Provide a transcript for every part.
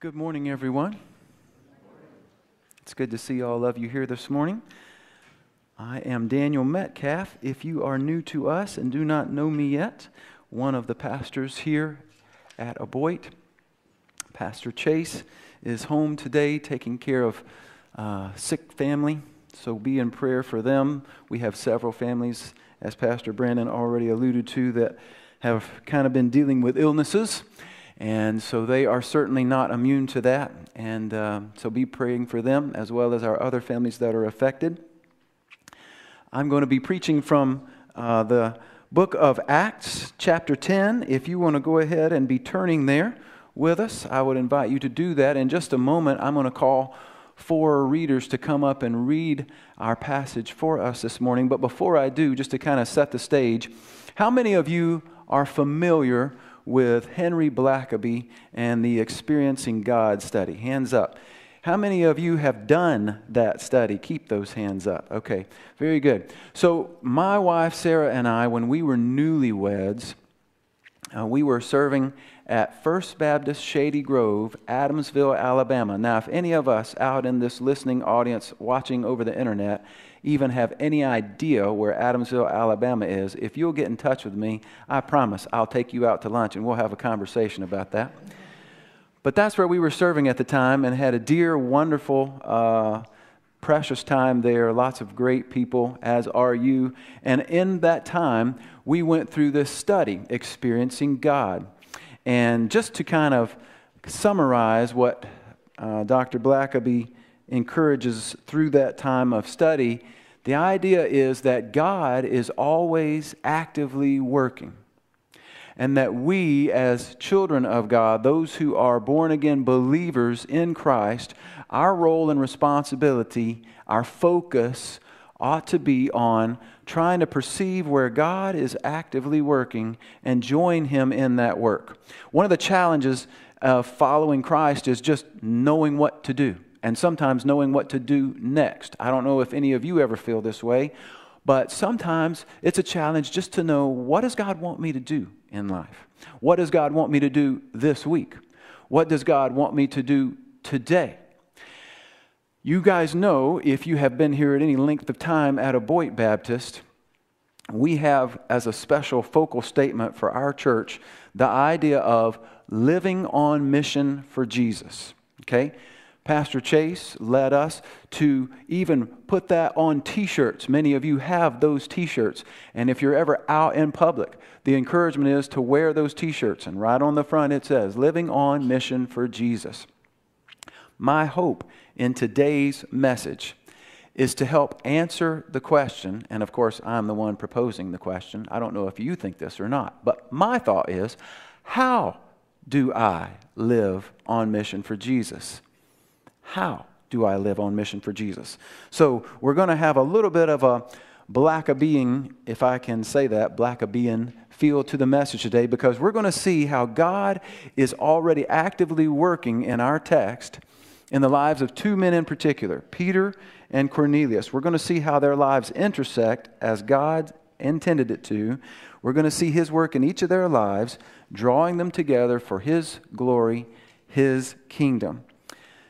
Good morning, everyone. It's good to see all of you here this morning. I am Daniel Metcalf. If you are new to us and do not know me yet, one of the pastors here at Aboite, Pastor Chase, is home today taking care of uh, sick family. So be in prayer for them. We have several families, as Pastor Brandon already alluded to, that have kind of been dealing with illnesses. And so they are certainly not immune to that. And uh, so be praying for them as well as our other families that are affected. I'm going to be preaching from uh, the book of Acts, chapter 10. If you want to go ahead and be turning there with us, I would invite you to do that. In just a moment, I'm going to call four readers to come up and read our passage for us this morning. But before I do, just to kind of set the stage, how many of you are familiar with Henry Blackaby and the Experiencing God study? Hands up. How many of you have done that study? Keep those hands up. Okay, very good. So, my wife Sarah and I, when we were newlyweds, uh, we were serving at First Baptist Shady Grove, Adamsville, Alabama. Now, if any of us out in this listening audience watching over the internet even have any idea where Adamsville, Alabama is, if you'll get in touch with me, I promise I'll take you out to lunch and we'll have a conversation about that. But that's where we were serving at the time and had a dear, wonderful, uh, precious time there. Lots of great people, as are you. And in that time, we went through this study, Experiencing God. And just to kind of summarize what uh, Dr. Blackaby encourages through that time of study, the idea is that God is always actively working. And that we, as children of God, those who are born again believers in Christ, our role and responsibility, our focus ought to be on trying to perceive where God is actively working and join Him in that work. One of the challenges of following Christ is just knowing what to do and sometimes knowing what to do next. I don't know if any of you ever feel this way, but sometimes it's a challenge just to know what does God want me to do in life? What does God want me to do this week? What does God want me to do today? You guys know, if you have been here at any length of time at Aboite Baptist, we have as a special focal statement for our church the idea of living on mission for Jesus. Okay? Pastor Chase led us to even put that on t shirts. Many of you have those t shirts. And if you're ever out in public, the encouragement is to wear those t shirts. And right on the front it says, Living on Mission for Jesus. My hope in today's message is to help answer the question, and of course, I'm the one proposing the question. I don't know if you think this or not, but my thought is how do I live on mission for Jesus? How do I live on mission for Jesus? So, we're going to have a little bit of a blackabeing, if I can say that, blackabean feel to the message today because we're going to see how God is already actively working in our text in the lives of two men in particular, Peter and Cornelius. We're going to see how their lives intersect as God intended it to. We're going to see His work in each of their lives, drawing them together for His glory, His kingdom.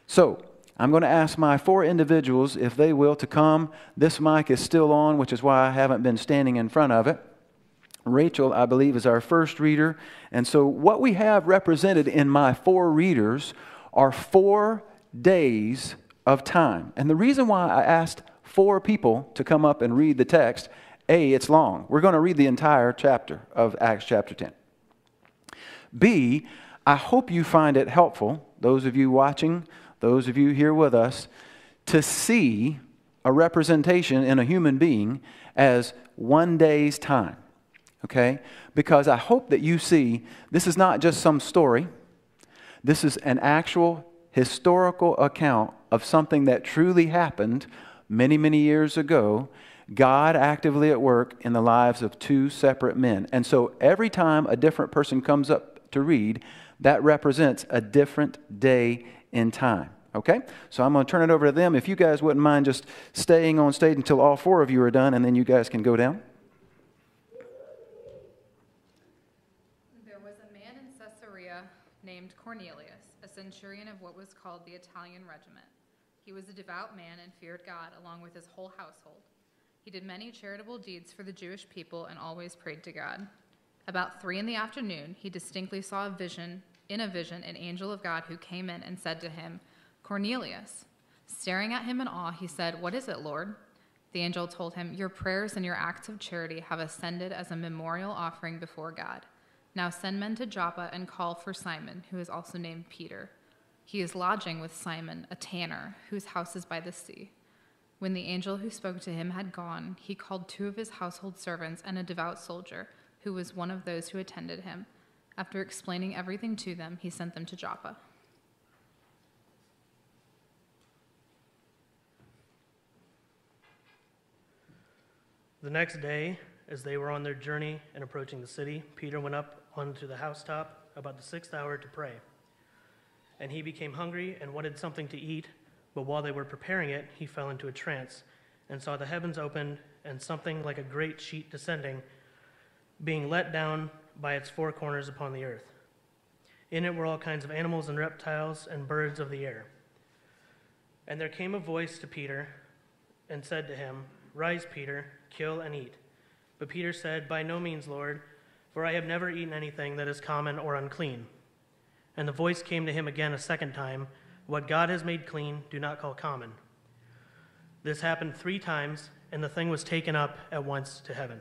So, I'm going to ask my four individuals if they will to come. This mic is still on, which is why I haven't been standing in front of it. Rachel, I believe, is our first reader. And so, what we have represented in my four readers are four days of time. And the reason why I asked four people to come up and read the text, A, it's long. We're going to read the entire chapter of Acts chapter 10. B, I hope you find it helpful, those of you watching, those of you here with us, to see a representation in a human being as one day's time. Okay? Because I hope that you see this is not just some story, this is an actual historical account of something that truly happened many, many years ago, God actively at work in the lives of two separate men. And so every time a different person comes up to read, that represents a different day in time. Okay? So I'm going to turn it over to them. If you guys wouldn't mind just staying on stage until all four of you are done, and then you guys can go down. There was a man in Caesarea named Cornelius a centurion of what was called the Italian regiment. He was a devout man and feared God, along with his whole household. He did many charitable deeds for the Jewish people and always prayed to God. About three in the afternoon, he distinctly saw a vision, in a vision, an angel of God who came in and said to him, Cornelius. Staring at him in awe, he said, What is it, Lord? The angel told him, Your prayers and your acts of charity have ascended as a memorial offering before God. Now send men to Joppa and call for Simon, who is also named Peter. He is lodging with Simon, a tanner, whose house is by the sea. When the angel who spoke to him had gone, he called two of his household servants and a devout soldier, who was one of those who attended him. After explaining everything to them, he sent them to Joppa. The next day, as they were on their journey and approaching the city, Peter went up onto the housetop about the sixth hour to pray. And he became hungry and wanted something to eat, but while they were preparing it, he fell into a trance and saw the heavens opened and something like a great sheet descending, being let down by its four corners upon the earth. In it were all kinds of animals and reptiles and birds of the air. And there came a voice to Peter and said to him, Rise, Peter, kill and eat. But Peter said, By no means, Lord, for I have never eaten anything that is common or unclean. And the voice came to him again a second time What God has made clean, do not call common. This happened three times, and the thing was taken up at once to heaven.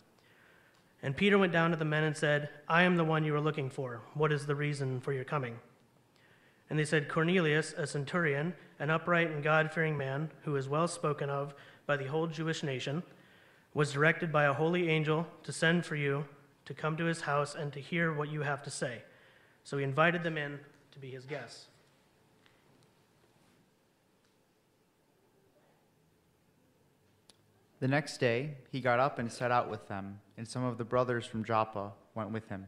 And Peter went down to the men and said, I am the one you are looking for. What is the reason for your coming? And they said, Cornelius, a centurion, an upright and God fearing man, who is well spoken of by the whole Jewish nation, was directed by a holy angel to send for you to come to his house and to hear what you have to say. So he invited them in to be his guests. The next day he got up and set out with them, and some of the brothers from Joppa went with him.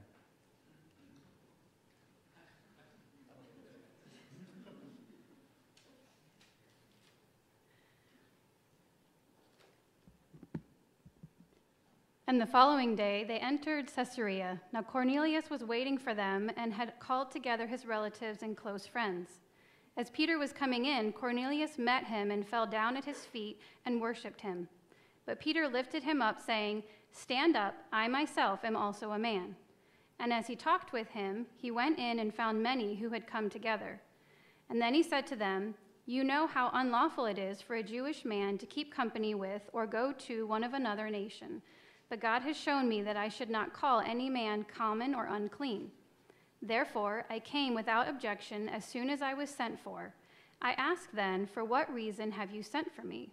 And the following day they entered Caesarea. Now Cornelius was waiting for them and had called together his relatives and close friends. As Peter was coming in, Cornelius met him and fell down at his feet and worshipped him. But Peter lifted him up, saying, Stand up, I myself am also a man. And as he talked with him, he went in and found many who had come together. And then he said to them, You know how unlawful it is for a Jewish man to keep company with or go to one of another nation but God has shown me that I should not call any man common or unclean. Therefore, I came without objection as soon as I was sent for. I asked then, For what reason have you sent for me?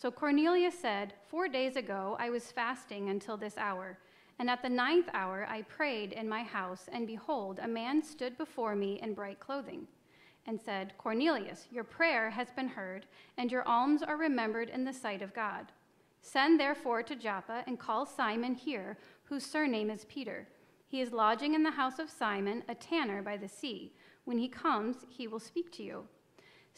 So Cornelius said, Four days ago I was fasting until this hour. And at the ninth hour I prayed in my house, and behold, a man stood before me in bright clothing, and said, Cornelius, your prayer has been heard, and your alms are remembered in the sight of God. Send therefore to Joppa and call Simon here, whose surname is Peter. He is lodging in the house of Simon, a tanner by the sea. When he comes, he will speak to you.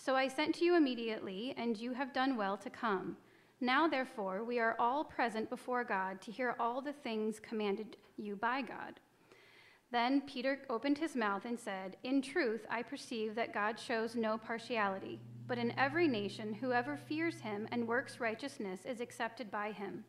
So I sent to you immediately, and you have done well to come. Now, therefore, we are all present before God to hear all the things commanded you by God. Then Peter opened his mouth and said, In truth, I perceive that God shows no partiality, but in every nation, whoever fears him and works righteousness is accepted by him.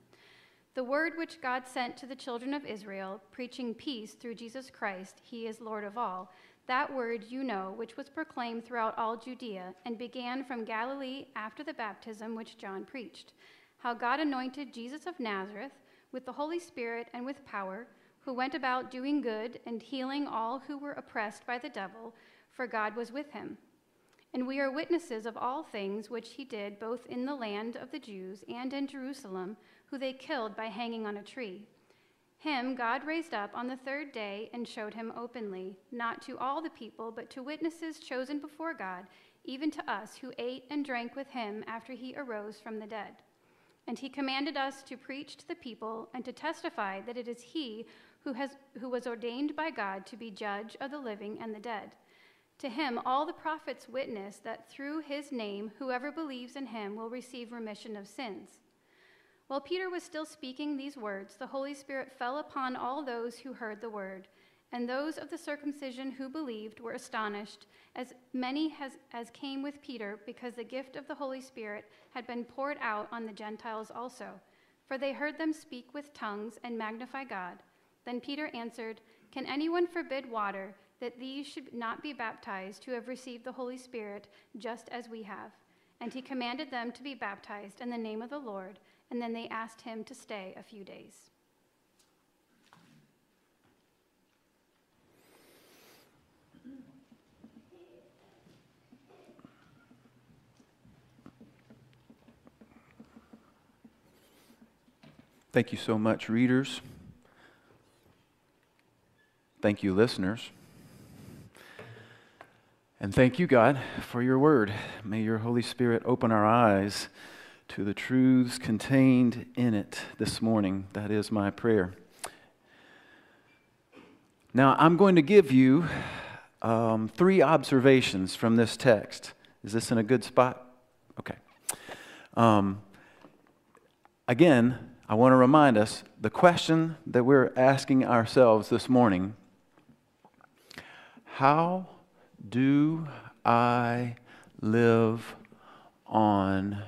The word which God sent to the children of Israel, preaching peace through Jesus Christ, he is Lord of all, that word you know, which was proclaimed throughout all Judea and began from Galilee after the baptism which John preached, how God anointed Jesus of Nazareth with the Holy Spirit and with power who went about doing good and healing all who were oppressed by the devil, for God was with him. And we are witnesses of all things which he did both in the land of the Jews and in Jerusalem, who they killed by hanging on a tree. Him God raised up on the third day and showed him openly, not to all the people, but to witnesses chosen before God, even to us who ate and drank with him after he arose from the dead. And he commanded us to preach to the people and to testify that it is he who, has, who was ordained by God to be judge of the living and the dead. To him, all the prophets witness that through his name, whoever believes in him will receive remission of sins. While Peter was still speaking these words, the Holy Spirit fell upon all those who heard the word. And those of the circumcision who believed were astonished, as many has, as came with Peter, because the gift of the Holy Spirit had been poured out on the Gentiles also. For they heard them speak with tongues and magnify God. Then Peter answered, Can anyone forbid water that these should not be baptized who have received the Holy Spirit just as we have? And he commanded them to be baptized in the name of the Lord, and then they asked him to stay a few days. Thank you so much, readers. Thank you, listeners. And thank you, God, for your word. May your Holy Spirit open our eyes to the truths contained in it this morning. That is my prayer. Now, I'm going to give you um, three observations from this text. Is this in a good spot? Okay. Um, again, I want to remind us the question that we're asking ourselves this morning how do I live on,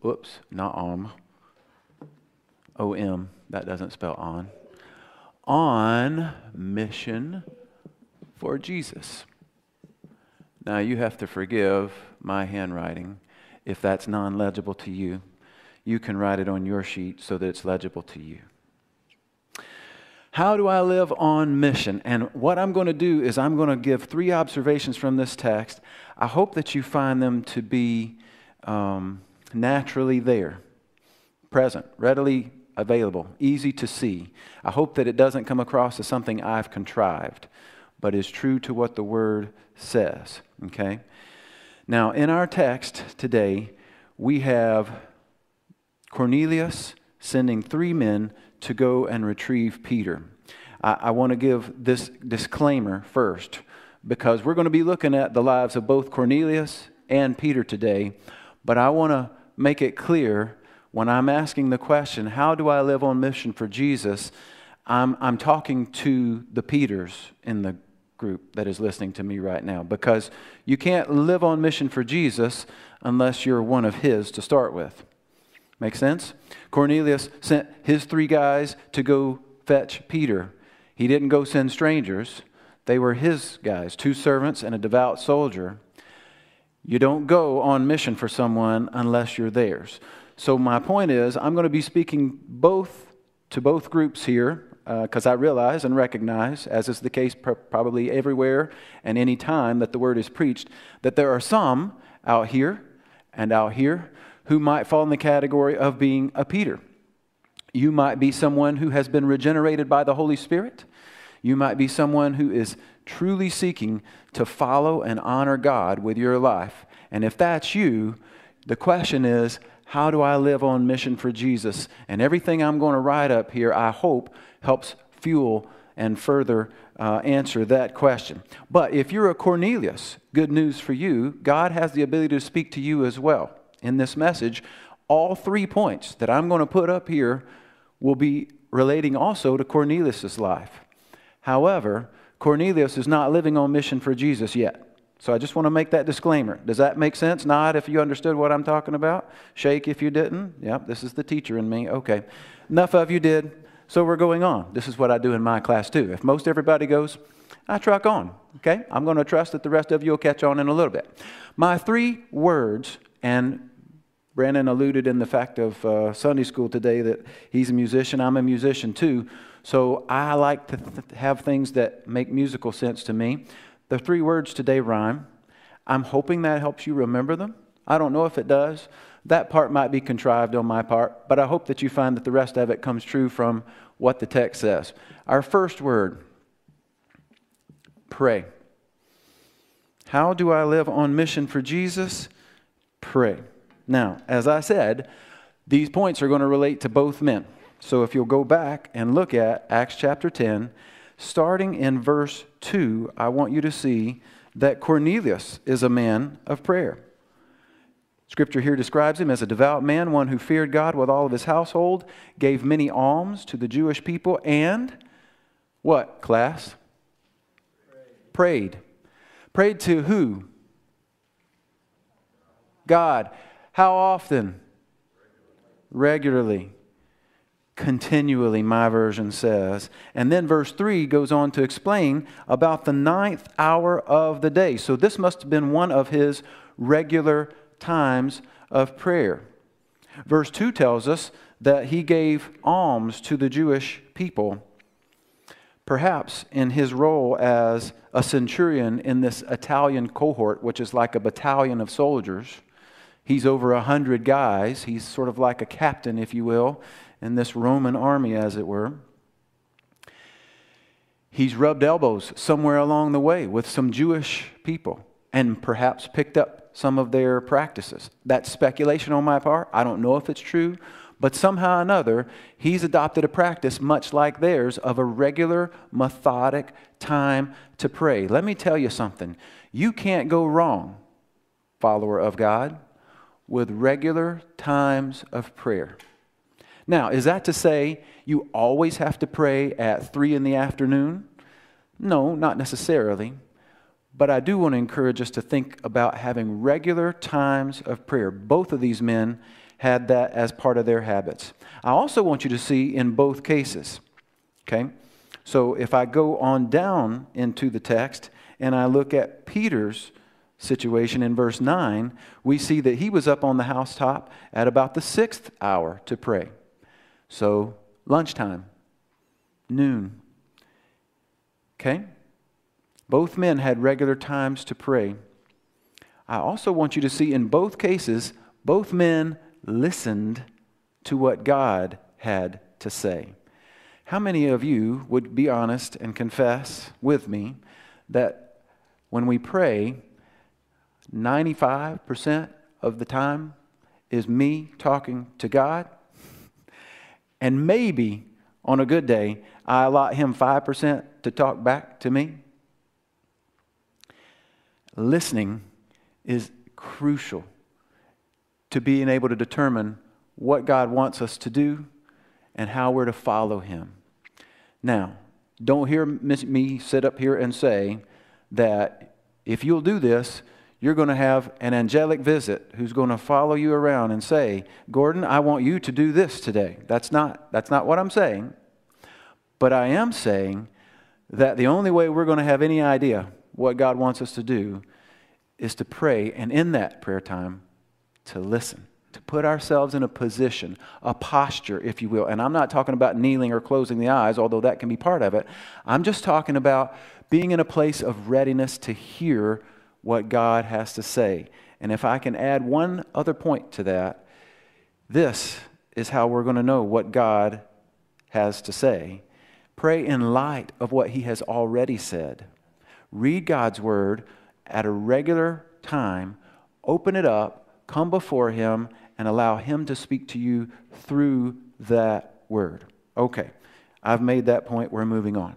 whoops, not on, O M, that doesn't spell on, on mission for Jesus? Now, you have to forgive my handwriting if that's non legible to you you can write it on your sheet so that it's legible to you. How do I live on mission? And what I'm going to do is I'm going to give three observations from this text. I hope that you find them to be um, naturally there, present, readily available, easy to see. I hope that it doesn't come across as something I've contrived, but is true to what the Word says. Okay? Now, in our text today, we have Cornelius sending three men to go and retrieve Peter. I, I want to give this disclaimer first because we're going to be looking at the lives of both Cornelius and Peter today, but I want to make it clear when I'm asking the question, How do I live on mission for Jesus? I'm, I'm talking to the Peters in the group that is listening to me right now because you can't live on mission for Jesus unless you're one of his to start with. Make sense? Cornelius sent his three guys to go fetch Peter. He didn't go send strangers, they were his guys, two servants and a devout soldier. You don't go on mission for someone unless you're theirs. So, my point is, I'm going to be speaking both to both groups here because uh, I realize and recognize, as is the case pr- probably everywhere and any time that the word is preached, that there are some out here and out here who might fall in the category of being a Peter. You might be someone who has been regenerated by the Holy Spirit. You might be someone who is truly seeking to follow and honor God with your life. And if that's you, the question is, how do I live on mission for Jesus? And everything I'm going to write up here, I hope, helps fuel and further uh, answer that question. But if you're a Cornelius, good news for you, God has the ability to speak to you as well in this message, all three points that I'm going to put up here will be relating also to Cornelius' life. However, Cornelius is not living on mission for Jesus yet. So I just want to make that disclaimer. Does that make sense? Nod if you understood what I'm talking about. Shake if you didn't. Yep, this is the teacher in me. Okay. Enough of you did. So we're going on. This is what I do in my class too. If most everybody goes, I truck on. Okay? I'm going to trust that the rest of you will catch on in a little bit. My three words, and Brandon alluded in the fact of uh, Sunday school today that he's a musician. I'm a musician too. So I like to th- have things that make musical sense to me. The three words today rhyme. I'm hoping that helps you remember them. I don't know if it does. That part might be contrived on my part, but I hope that you find that the rest of it comes true from what the text says. Our first word pray. How do I live on mission for Jesus? Pray. Now, as I said, these points are going to relate to both men. So if you'll go back and look at Acts chapter 10, starting in verse 2, I want you to see that Cornelius is a man of prayer. Scripture here describes him as a devout man, one who feared God with all of his household, gave many alms to the Jewish people, and what, class? Prayed. Prayed, to who? God. How often? Regularly. Continually, my version says. And then verse 3 goes on to explain about the ninth hour of the day. So this must have been one of his regular times of prayer. Verse 2 tells us that he gave alms to the Jewish people, perhaps in his role as a centurion in this Italian cohort, which is like a battalion of soldiers. He's over a hundred guys. He's sort of like a captain, if you will, in this Roman army, as it were. He's rubbed elbows somewhere along the way with some Jewish people and perhaps picked up some of their practices. That's speculation on my part. I don't know if it's true, but somehow or another, he's adopted a practice much like theirs of a regular, methodic time to pray. Let me tell you something. You can't go wrong, follower of God, with regular times of prayer. Now, is that to say you always have to pray at 3 in the afternoon? No, not necessarily. But I do want to encourage us to think about having regular times of prayer. Both of these men had that as part of their habits. I also want you to see in both cases, okay? So if I go on down into the text and I look at Peter's situation in verse 9, we see that he was up on the housetop at about the sixth hour to pray. So, lunchtime, noon. Okay? Both men had regular times to pray. I also want you to see in both cases, both men listened to what God had to say. How many of you would be honest and confess with me that when we pray, 95% of the time is me talking to God and maybe on a good day, I allot him 5% to talk back to me. Listening is crucial to being able to determine what God wants us to do and how we're to follow him. Now, don't hear me sit up here and say that if you'll do this, you're going to have an angelic visit who's going to follow you around and say, Gordon, I want you to do this today. That's not, that's not what I'm saying. But I am saying that the only way we're going to have any idea what God wants us to do is to pray, and in that prayer time, to listen, to put ourselves in a position, a posture, if you will. And I'm not talking about kneeling or closing the eyes, although that can be part of it. I'm just talking about being in a place of readiness to hear what God has to say. And if I can add one other point to that, this is how we're going to know what God has to say. Pray in light of what He has already said. Read God's Word at a regular time, open it up, come before Him, and allow Him to speak to you through that Word. Okay, I've made that point. We're moving on.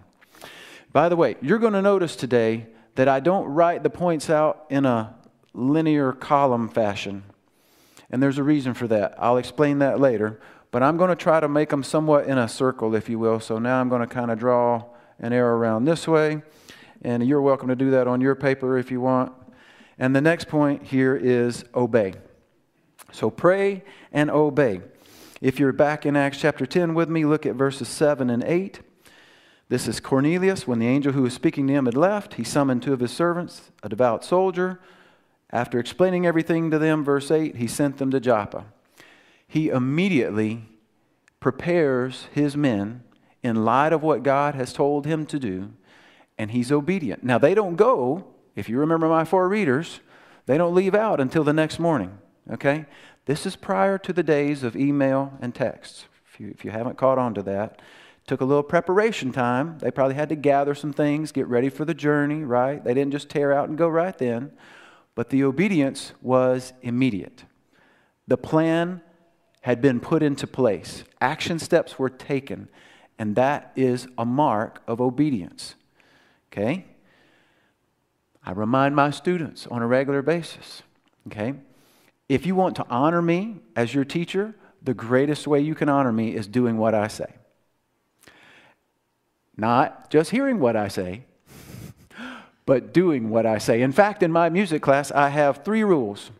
By the way, you're going to notice today that I don't write the points out in a linear column fashion. And there's a reason for that. I'll explain that later. But I'm going to try to make them somewhat in a circle, if you will. So now I'm going to kind of draw an arrow around this way. And you're welcome to do that on your paper if you want. And the next point here is obey. So pray and obey. If you're back in Acts chapter 10 with me, look at verses 7 and 8. This is Cornelius. When the angel who was speaking to him had left, he summoned two of his servants, a devout soldier. After explaining everything to them, verse 8, he sent them to Joppa. He immediately prepares his men in light of what God has told him to do, and he's obedient. Now, they don't go, if you remember my four readers, they don't leave out until the next morning, okay? This is prior to the days of email and texts, if you, if you haven't caught on to that. Took a little preparation time. They probably had to gather some things, get ready for the journey, right? They didn't just tear out and go right then. But the obedience was immediate. The plan had been put into place, action steps were taken, and that is a mark of obedience. Okay? I remind my students on a regular basis. Okay? If you want to honor me as your teacher, the greatest way you can honor me is doing what I say. Not just hearing what I say, but doing what I say. In fact, in my music class, I have three rules.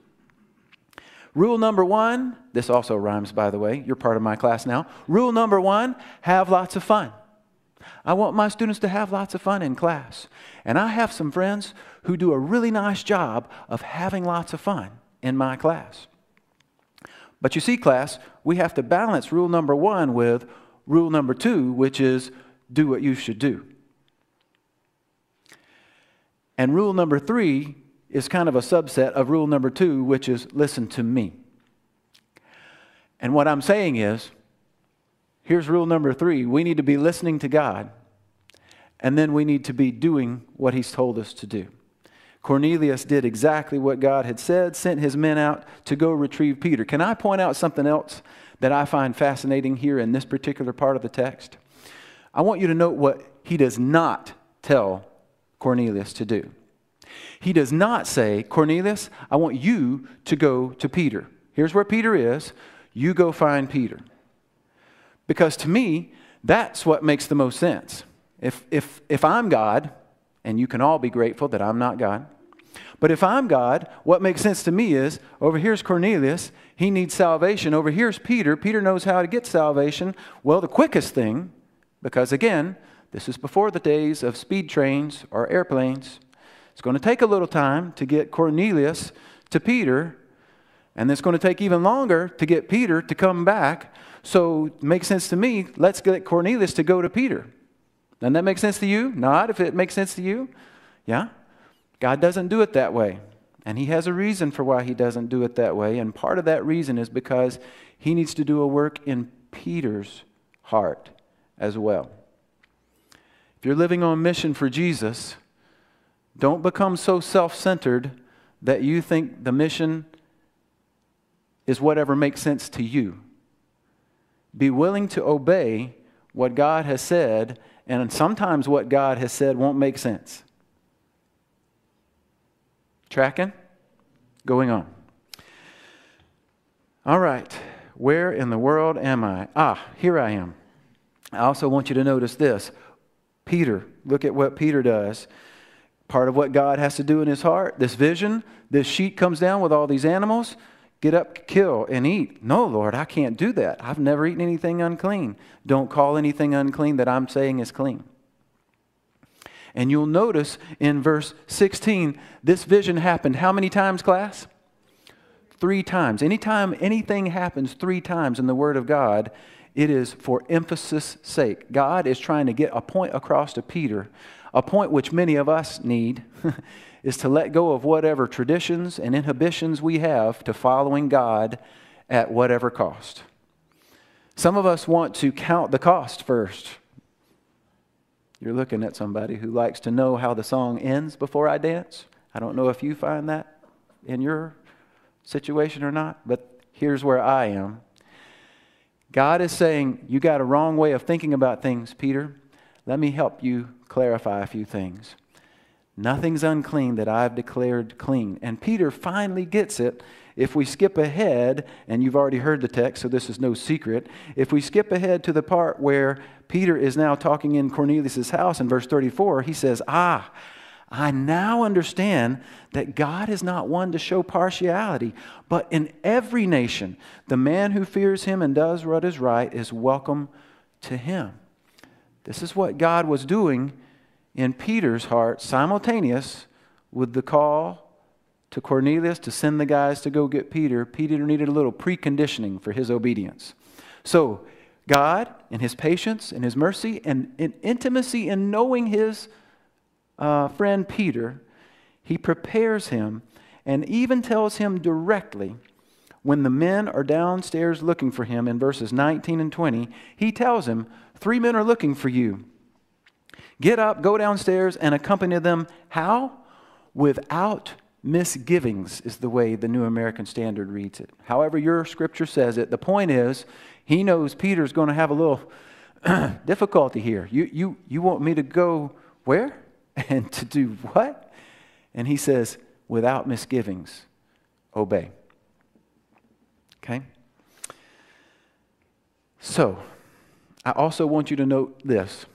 Rule number one, this also rhymes, by the way, you're part of my class now. Rule number one, have lots of fun. I want my students to have lots of fun in class. And I have some friends who do a really nice job of having lots of fun in my class. But you see, class, we have to balance rule number one with rule number two, which is do what you should do. And rule number three is kind of a subset of rule number two, which is listen to me. And what I'm saying is here's rule number three we need to be listening to God, and then we need to be doing what He's told us to do. Cornelius did exactly what God had said, sent his men out to go retrieve Peter. Can I point out something else that I find fascinating here in this particular part of the text? I want you to note what he does not tell Cornelius to do. He does not say, Cornelius, I want you to go to Peter. Here's where Peter is. You go find Peter. Because to me, that's what makes the most sense. If, if, if I'm God, and you can all be grateful that I'm not God, but if I'm God, what makes sense to me is over here's Cornelius, he needs salvation. Over here's Peter, Peter knows how to get salvation. Well, the quickest thing because again, this is before the days of speed trains or airplanes. It's going to take a little time to get Cornelius to Peter, and it's going to take even longer to get Peter to come back. So it makes sense to me. Let's get Cornelius to go to Peter. Doesn't that make sense to you? Not if it makes sense to you. Yeah? God doesn't do it that way. And he has a reason for why he doesn't do it that way. And part of that reason is because he needs to do a work in Peter's heart as well. If you're living on mission for Jesus, don't become so self centered that you think the mission is whatever makes sense to you. Be willing to obey what God has said, and sometimes what God has said won't make sense. Tracking? Going on. All right. Where in the world am I? Ah, here I am. I also want you to notice this Peter, look at what Peter does. Part of what God has to do in his heart, this vision, this sheet comes down with all these animals. Get up, kill, and eat. No, Lord, I can't do that. I've never eaten anything unclean. Don't call anything unclean that I'm saying is clean. And you'll notice in verse 16, this vision happened how many times, class? Three times. Anytime anything happens three times in the Word of God, it is for emphasis' sake. God is trying to get a point across to Peter, a point which many of us need, is to let go of whatever traditions and inhibitions we have to following God at whatever cost. Some of us want to count the cost first. You're looking at somebody who likes to know how the song ends before I dance. I don't know if you find that in your situation or not, but here's where I am. God is saying, You got a wrong way of thinking about things, Peter. Let me help you clarify a few things. Nothing's unclean that I've declared clean. And Peter finally gets it. If we skip ahead, and you've already heard the text, so this is no secret. If we skip ahead to the part where Peter is now talking in Cornelius' house in verse 34, he says, Ah, I now understand that God is not one to show partiality, but in every nation, the man who fears him and does what is right is welcome to him. This is what God was doing in Peter's heart, simultaneous with the call to Cornelius to send the guys to go get Peter. Peter needed a little preconditioning for his obedience. So, God, in his patience, in his mercy, and in intimacy in knowing his uh, friend Peter, he prepares him and even tells him directly when the men are downstairs looking for him in verses 19 and 20, he tells him, Three men are looking for you. Get up, go downstairs, and accompany them. How? Without misgivings, is the way the New American Standard reads it. However, your scripture says it. The point is, he knows Peter's going to have a little difficulty here. You, you, you want me to go where? And to do what? And he says, without misgivings, obey. Okay? So, I also want you to note this.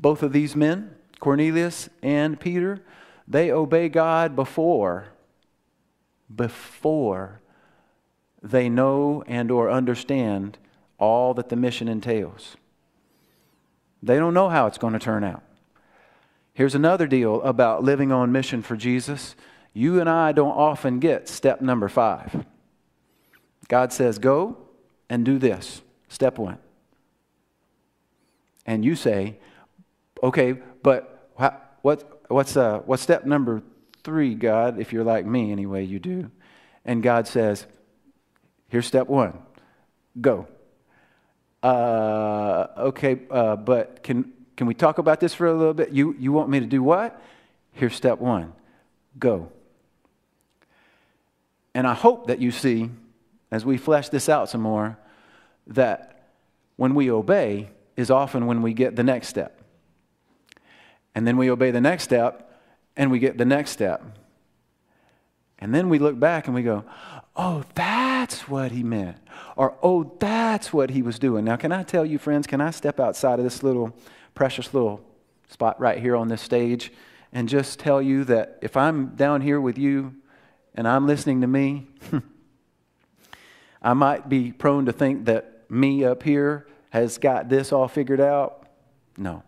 Both of these men, Cornelius and Peter, they obey God before before they know and or understand all that the mission entails. They don't know how it's going to turn out. Here's another deal about living on mission for Jesus. You and I don't often get step number 5. God says, "Go and do this." Step 1. And you say, Okay, but what, what's, uh, what's step number three, God? If you're like me, anyway, you do. And God says, Here's step one go. Uh, okay, uh, but can, can we talk about this for a little bit? You, you want me to do what? Here's step one go. And I hope that you see, as we flesh this out some more, that when we obey is often when we get the next step. And then we obey the next step and we get the next step. And then we look back and we go, oh, that's what he meant. Or, oh, that's what he was doing. Now, can I tell you, friends, can I step outside of this little precious little spot right here on this stage and just tell you that if I'm down here with you and I'm listening to me, I might be prone to think that me up here has got this all figured out. No.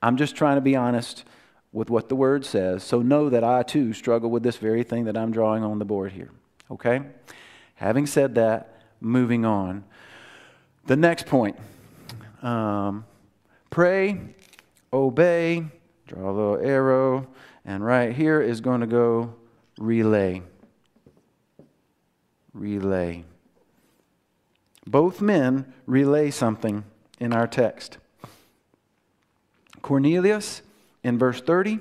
I'm just trying to be honest with what the word says. So know that I too struggle with this very thing that I'm drawing on the board here. Okay? Having said that, moving on. The next point um, pray, obey, draw a little arrow, and right here is going to go relay. Relay. Both men relay something in our text. Cornelius, in verse 30,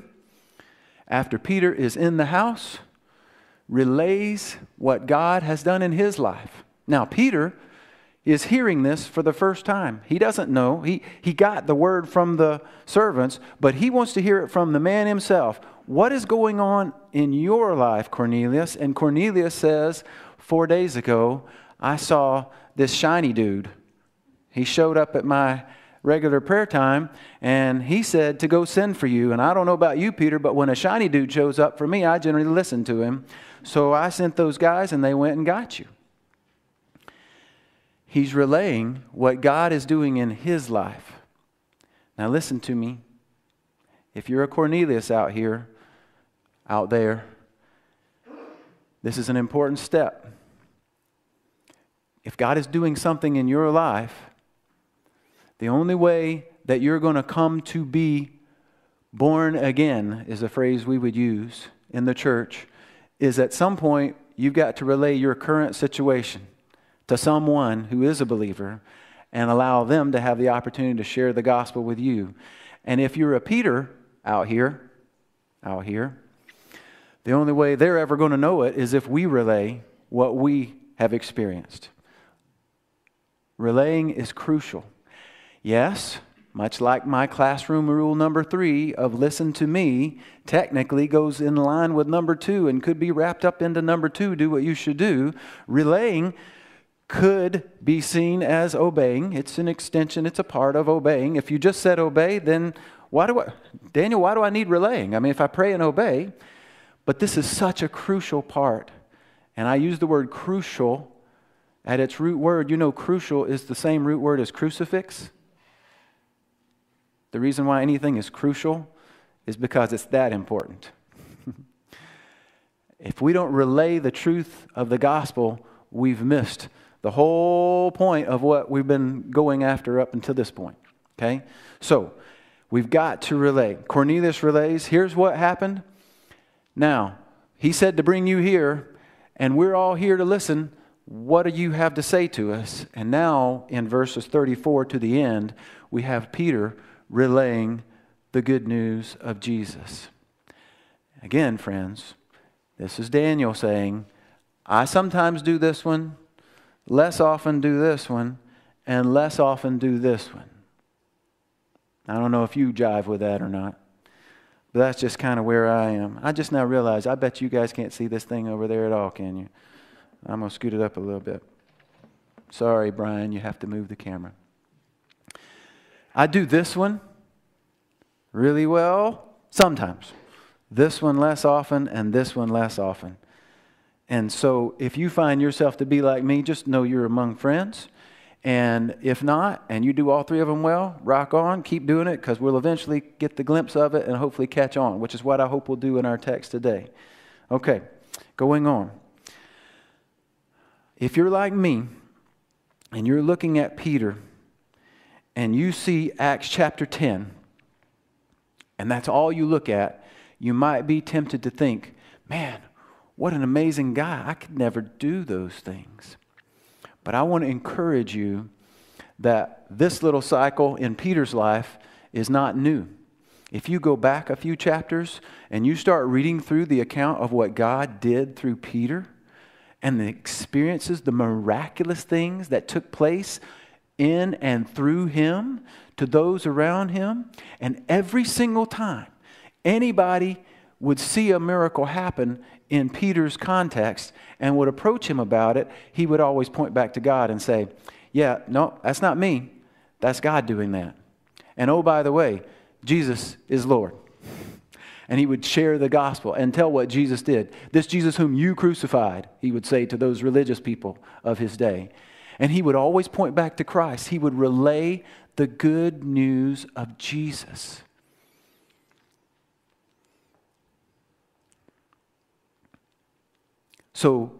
after Peter is in the house, relays what God has done in his life. Now, Peter is hearing this for the first time. He doesn't know. He, he got the word from the servants, but he wants to hear it from the man himself. What is going on in your life, Cornelius? And Cornelius says, Four days ago, I saw this shiny dude. He showed up at my regular prayer time, and he said to go send for you. And I don't know about you, Peter, but when a shiny dude shows up for me, I generally listen to him. So I sent those guys, and they went and got you. He's relaying what God is doing in his life. Now, listen to me. If you're a Cornelius out here, out there, this is an important step. If God is doing something in your life, the only way that you're going to come to be born again, is the phrase we would use in the church, is at some point you've got to relay your current situation to someone who is a believer and allow them to have the opportunity to share the gospel with you. And if you're a Peter out here, out here, the only way they're ever going to know it is if we relay what we have experienced. Relaying is crucial. Yes, much like my classroom rule number three of listen to me, technically goes in line with number two and could be wrapped up into number two, do what you should do. Relaying could be seen as obeying. It's an extension, it's a part of obeying. If you just said obey, then why do I, Daniel, why do I need relaying? I mean, if I pray and obey, but this is such a crucial part. And I use the word crucial at its root word. You know, crucial is the same root word as crucifix. The reason why anything is crucial is because it's that important. if we don't relay the truth of the gospel, we've missed the whole point of what we've been going after up until this point. Okay? So, we've got to relay. Cornelius relays. Here's what happened. Now, he said to bring you here, and we're all here to listen. what do you have to say to us? And now, in verses 34 to the end, we have Peter relaying the good news of Jesus. Again, friends, this is Daniel saying, I sometimes do this one, less often do this one, and less often do this one. I don't know if you jive with that or not, but that's just kind of where I am. I just now realize I bet you guys can't see this thing over there at all, can you? I'm going to scoot it up a little bit. Sorry, Brian, you have to move the camera. I do this one really well sometimes, this one less often, and this one less often. And so, if you find yourself to be like me, just know you're among friends. And if not, and you do all three of them well, rock on, keep doing it, because we'll eventually get the glimpse of it and hopefully catch on, which is what I hope we'll do in our text today. Okay, going on. If you're like me and you're looking at Peter and you see Acts chapter 10, and that's all you look at, you might be tempted to think, man, what an amazing guy. I could never do those things. But I want to encourage you that this little cycle in Peter's life is not new. If you go back a few chapters and you start reading through the account of what God did through Peter, and the experiences, the miraculous things that took place in and through him to those around him. And every single time anybody would see a miracle happen in Peter's context and would approach him about it, he would always point back to God and say, Yeah, no, that's not me. That's God doing that. And oh, by the way, Jesus is Lord and he would share the gospel and tell what Jesus did. This Jesus whom you crucified, he would say to those religious people of his day. And he would always point back to Christ. He would relay the good news of Jesus. So,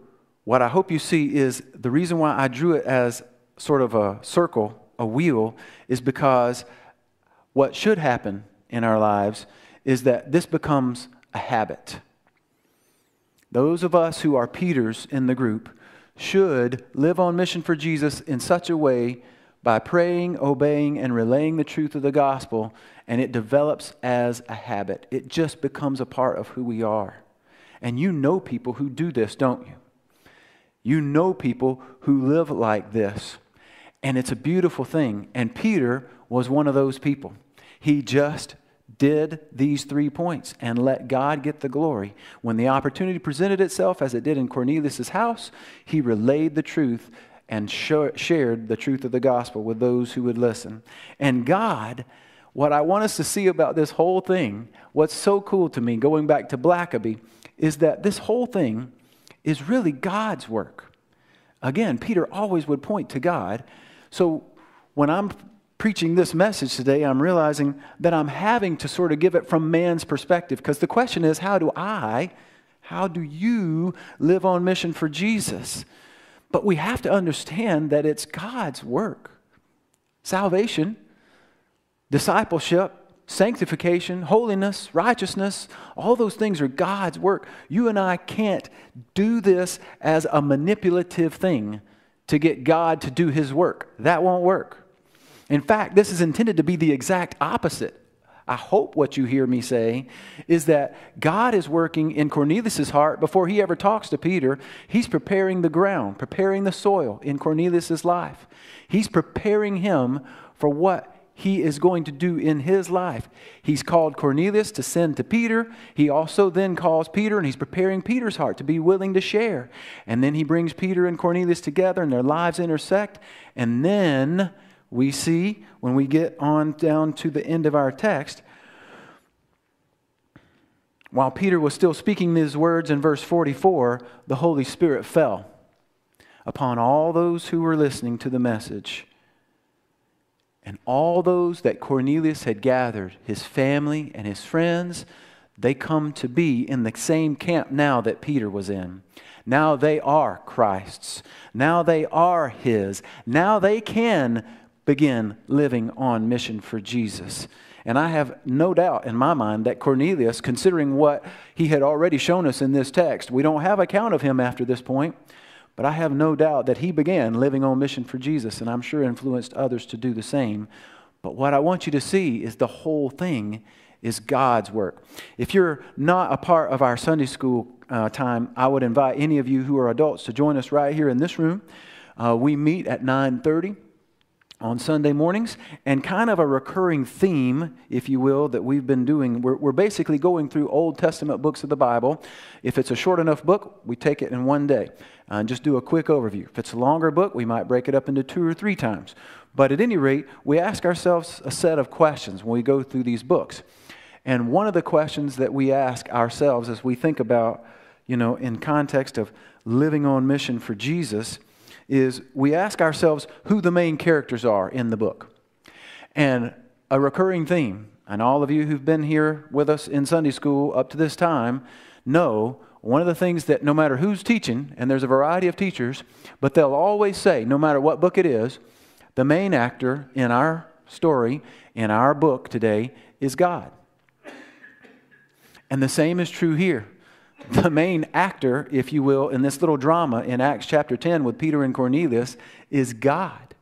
what I hope you see is the reason why I drew it as sort of a circle, a wheel, is because what should happen in our lives is that this becomes a habit. Those of us who are Peters in the group should live on mission for Jesus in such a way by praying, obeying, and relaying the truth of the gospel, and it develops as a habit. It just becomes a part of who we are. And you know people who do this, don't you? You know people who live like this. And it's a beautiful thing. And Peter was one of those people. He just did these three points and let God get the glory. When the opportunity presented itself, as it did in Cornelius' house, he relayed the truth and shared the truth of the gospel with those who would listen. And God, what I want us to see about this whole thing, what's so cool to me, going back to Blackaby, is that this whole thing is really God's work. Again, Peter always would point to God. So when I'm preaching this message today, I'm realizing that I'm having to sort of give it from man's perspective because the question is how do I, how do you live on mission for Jesus? But we have to understand that it's God's work. Salvation, discipleship, sanctification, holiness, righteousness, all those things are God's work. You and I can't do this as a manipulative thing to get God to do his work. That won't work. In fact, this is intended to be the exact opposite. I hope what you hear me say is that God is working in Cornelius' heart before he ever talks to Peter. He's preparing the ground, preparing the soil in Cornelius' life. He's preparing him for what he is going to do in his life. He's called Cornelius to send to Peter. He also then calls Peter and he's preparing Peter's heart to be willing to share. And then he brings Peter and Cornelius together and their lives intersect. And then we see when we get on down to the end of our text, while Peter was still speaking these words in verse 44, the Holy Spirit fell upon all those who were listening to the message. And all those that Cornelius had gathered, his family and his friends, they come to be in the same camp now that Peter was in. Now they are Christ's. Now they are his. Now they can begin living on mission for Jesus. And I have no doubt in my mind that Cornelius, considering what he had already shown us in this text, we don't have account of him after this point, but I have no doubt that he began living on mission for Jesus, and I'm sure influenced others to do the same. But what I want you to see is the whole thing is God's work. If you're not a part of our Sunday school uh, time, I would invite any of you who are adults to join us right here in this room. Uh, we meet at 9:30 on Sunday mornings, and kind of a recurring theme, if you will, that we've been doing. We're, we're, basically going through Old Testament books of the Bible. If it's a short enough book, we take it in one day uh, and just do a quick overview. If it's a longer book, we might break it up into two or three times. But at any rate, we ask ourselves a set of questions when we go through these books. And one of the questions that we ask ourselves as we think about, you know, in context of living on mission for Jesus is we ask ourselves who the main characters are in the book. And a recurring theme, and all of you who've been here with us in Sunday school up to this time know one of the things that no matter who's teaching, and there's a variety of teachers, but they'll always say, no matter what book it is, the main actor in our story, in our book today, is God. And the same is true here the main actor, if you will, in this little drama in Acts chapter 10 with Peter and Cornelius is God.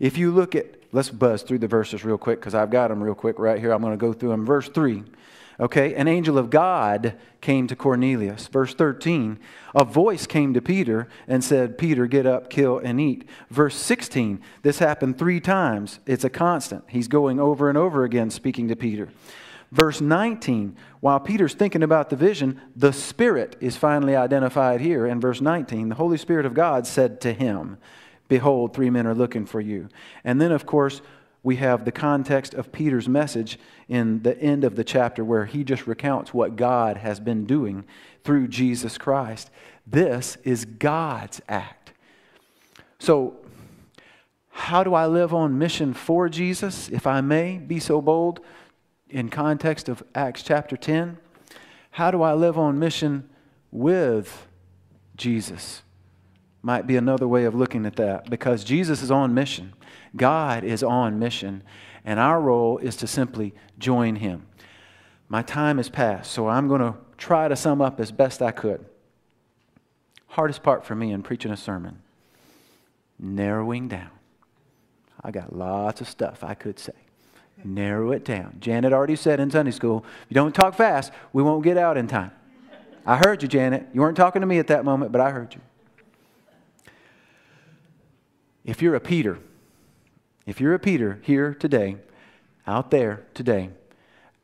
If you look at, let's buzz through the verses real quick because I've got them real quick right here. I'm going to go through them. Verse 3. Okay, an angel of God came to Cornelius. Verse 13, a voice came to Peter and said, Peter, get up, kill, and eat. Verse 16, this happened three times. It's a constant. He's going over and over again speaking to Peter. Verse 19, while Peter's thinking about the vision, the Spirit is finally identified here. In verse 19, the Holy Spirit of God said to him, Behold, three men are looking for you. And then, of course, we have the context of Peter's message in the end of the chapter where he just recounts what God has been doing through Jesus Christ. This is God's act. So, how do I live on mission for Jesus, if I may be so bold? In context of Acts chapter 10? How do I live on mission with Jesus? Might be another way of looking at that because Jesus is on mission. God is on mission, and our role is to simply join Him. My time has passed, so I'm going to try to sum up as best I could. Hardest part for me in preaching a sermon narrowing down. I got lots of stuff I could say. Narrow it down. Janet already said in Sunday school, if you don't talk fast, we won't get out in time. I heard you, Janet. You weren't talking to me at that moment, but I heard you. If you're a Peter, if you're a Peter here today, out there today,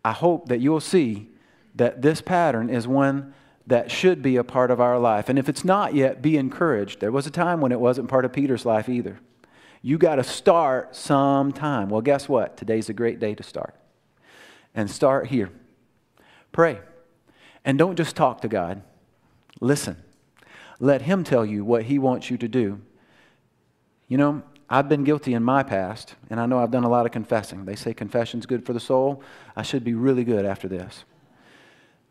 I hope that you'll see that this pattern is one that should be a part of our life. And if it's not yet, be encouraged. There was a time when it wasn't part of Peter's life either. You got to start sometime. Well, guess what? Today's a great day to start. And start here. Pray. And don't just talk to God, listen. Let Him tell you what He wants you to do. You know, I've been guilty in my past, and I know I've done a lot of confessing. They say confession's good for the soul. I should be really good after this.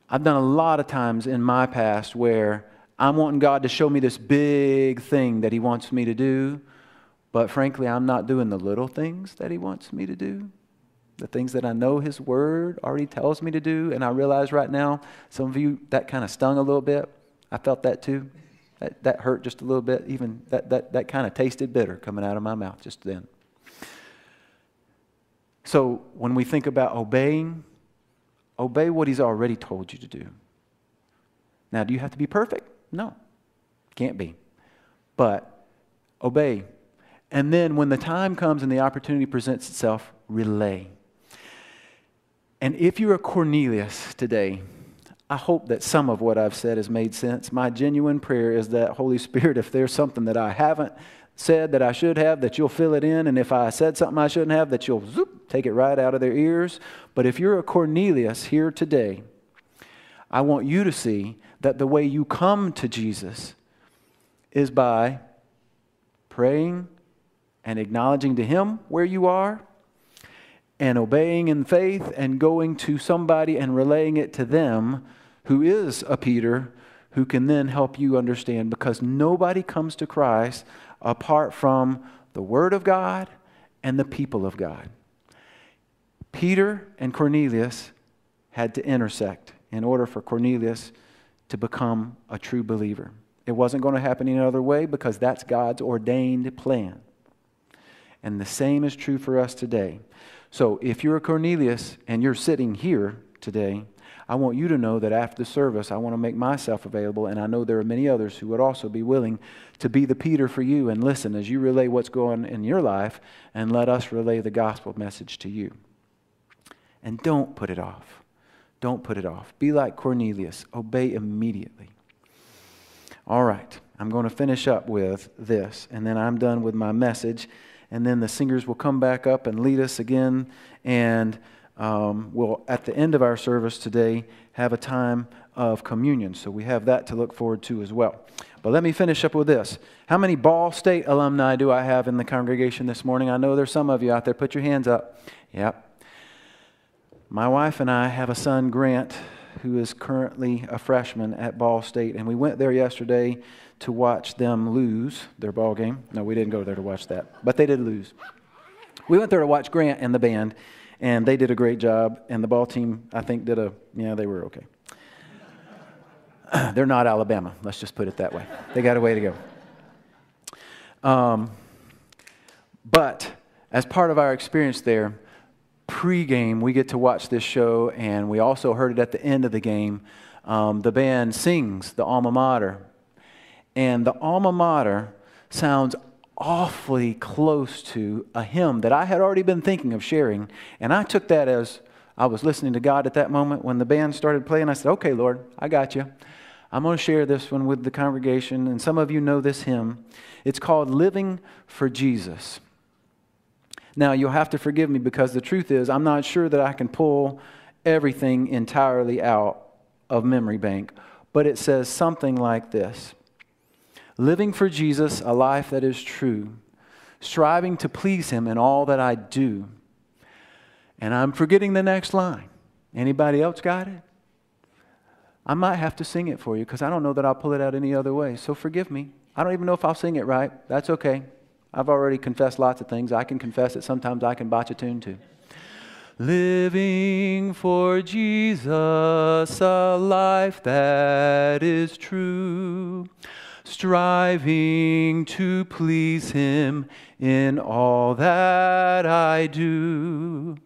I've done a lot of times in my past where I'm wanting God to show me this big thing that He wants me to do, but frankly, I'm not doing the little things that He wants me to do, the things that I know His Word already tells me to do. And I realize right now, some of you, that kind of stung a little bit. I felt that too. That, that hurt just a little bit. Even that, that, that kind of tasted bitter coming out of my mouth just then. So when we think about obeying, obey what He's already told you to do. Now, do you have to be perfect? No, can't be. But obey and then when the time comes and the opportunity presents itself, relay. And if you're a Cornelius today, I hope that some of what I've said has made sense. My genuine prayer is that, Holy Spirit, if there's something that I haven't said that I should have, that you'll fill it in. And if I said something I shouldn't have, that you'll zoop, take it right out of their ears. But if you're a Cornelius here today, I want you to see that the way you come to Jesus is by praying and acknowledging to Him where you are and obeying in faith and going to somebody and relaying it to them who is a Peter who can then help you understand because nobody comes to Christ apart from the Word of God and the people of God. Peter and Cornelius had to intersect in order for Cornelius to become a true believer. It wasn't going to happen any other way because that's God's ordained plan. And the same is true for us today. So if you're a Cornelius and you're sitting here today, I want you to know that after the service, I want to make myself available, and I know there are many others who would also be willing to be the Peter for you and listen as you relay what's going in your life, and let us relay the gospel message to you. And don't put it off. Don't put it off. Be like Cornelius, obey immediately. All right, I'm going to finish up with this, and then I'm done with my message. And then the singers will come back up and lead us again. And um, we'll, at the end of our service today, have a time of communion. So we have that to look forward to as well. But let me finish up with this. How many Ball State alumni do I have in the congregation this morning? I know there's some of you out there. Put your hands up. Yep. My wife and I have a son, Grant, who is currently a freshman at Ball State, and we went there yesterday to watch them lose their ball game. No, we didn't go there to watch that, but they did lose. We went there to watch Grant and the band, and they did a great job. And the ball team, I think, did a yeah, they were okay. They're not Alabama. Let's just put it that way. They got a way to go. Um, but as part of our experience there, pregame, we get to watch this show, and we also heard it at the end of the game. Um, the band sings the alma mater, and the alma mater sounds awfully close to a hymn that I had already been thinking of sharing. And I took that as I was listening to God at that moment when the band started playing. I said, Okay, Lord, I got you. I'm going to share this one with the congregation. And some of you know this hymn. It's called Living for Jesus. Now, you'll have to forgive me because the truth is, I'm not sure that I can pull everything entirely out of memory bank, but it says something like this living for Jesus, a life that is true, striving to please Him in all that I do. And I'm forgetting the next line. Anybody else got it? I might have to sing it for you because I don't know that I'll pull it out any other way. So forgive me. I don't even know if I'll sing it right. That's okay. I've already confessed lots of things. I can confess it. Sometimes I can botch a tune too. Living for Jesus, a life that is true striving to please Him in all that I do.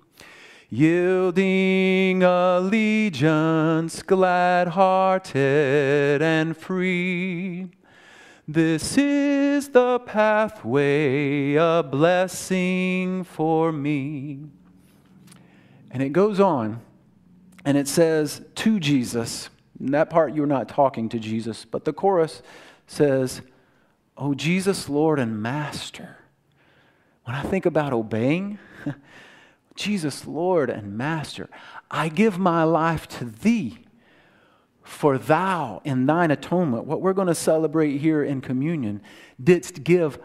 Yielding allegiance, glad hearted and free. This is the pathway, a blessing for me. And it goes on, and it says, To Jesus. In that part, you're not talking to Jesus, but the chorus says, Oh, Jesus, Lord and Master. When I think about obeying, Jesus, Lord and Master, I give my life to Thee. For Thou, in Thine atonement, what we're going to celebrate here in communion, didst give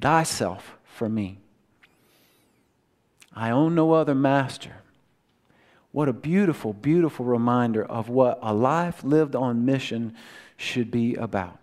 Thyself for me. I own no other master. What a beautiful, beautiful reminder of what a life lived on mission should be about.